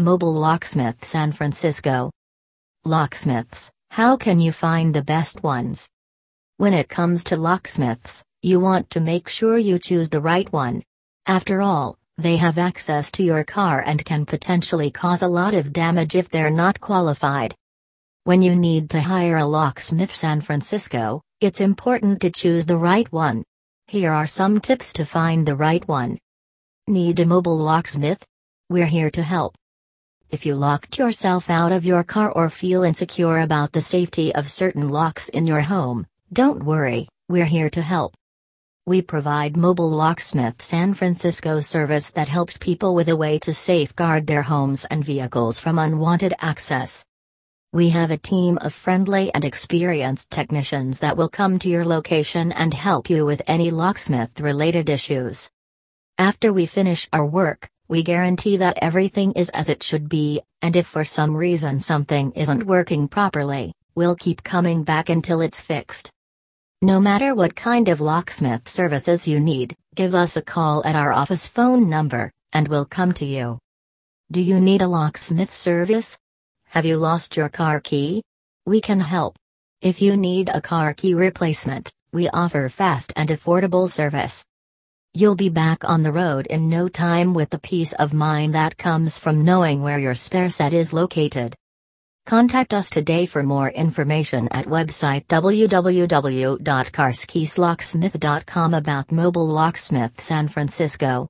Mobile Locksmith San Francisco. Locksmiths, how can you find the best ones? When it comes to locksmiths, you want to make sure you choose the right one. After all, they have access to your car and can potentially cause a lot of damage if they're not qualified. When you need to hire a locksmith San Francisco, it's important to choose the right one. Here are some tips to find the right one. Need a mobile locksmith? We're here to help. If you locked yourself out of your car or feel insecure about the safety of certain locks in your home, don't worry, we're here to help. We provide Mobile Locksmith San Francisco service that helps people with a way to safeguard their homes and vehicles from unwanted access. We have a team of friendly and experienced technicians that will come to your location and help you with any locksmith related issues. After we finish our work, we guarantee that everything is as it should be, and if for some reason something isn't working properly, we'll keep coming back until it's fixed. No matter what kind of locksmith services you need, give us a call at our office phone number, and we'll come to you. Do you need a locksmith service? Have you lost your car key? We can help. If you need a car key replacement, we offer fast and affordable service. You'll be back on the road in no time with the peace of mind that comes from knowing where your spare set is located. Contact us today for more information at website www.carskeyslocksmith.com about Mobile Locksmith San Francisco.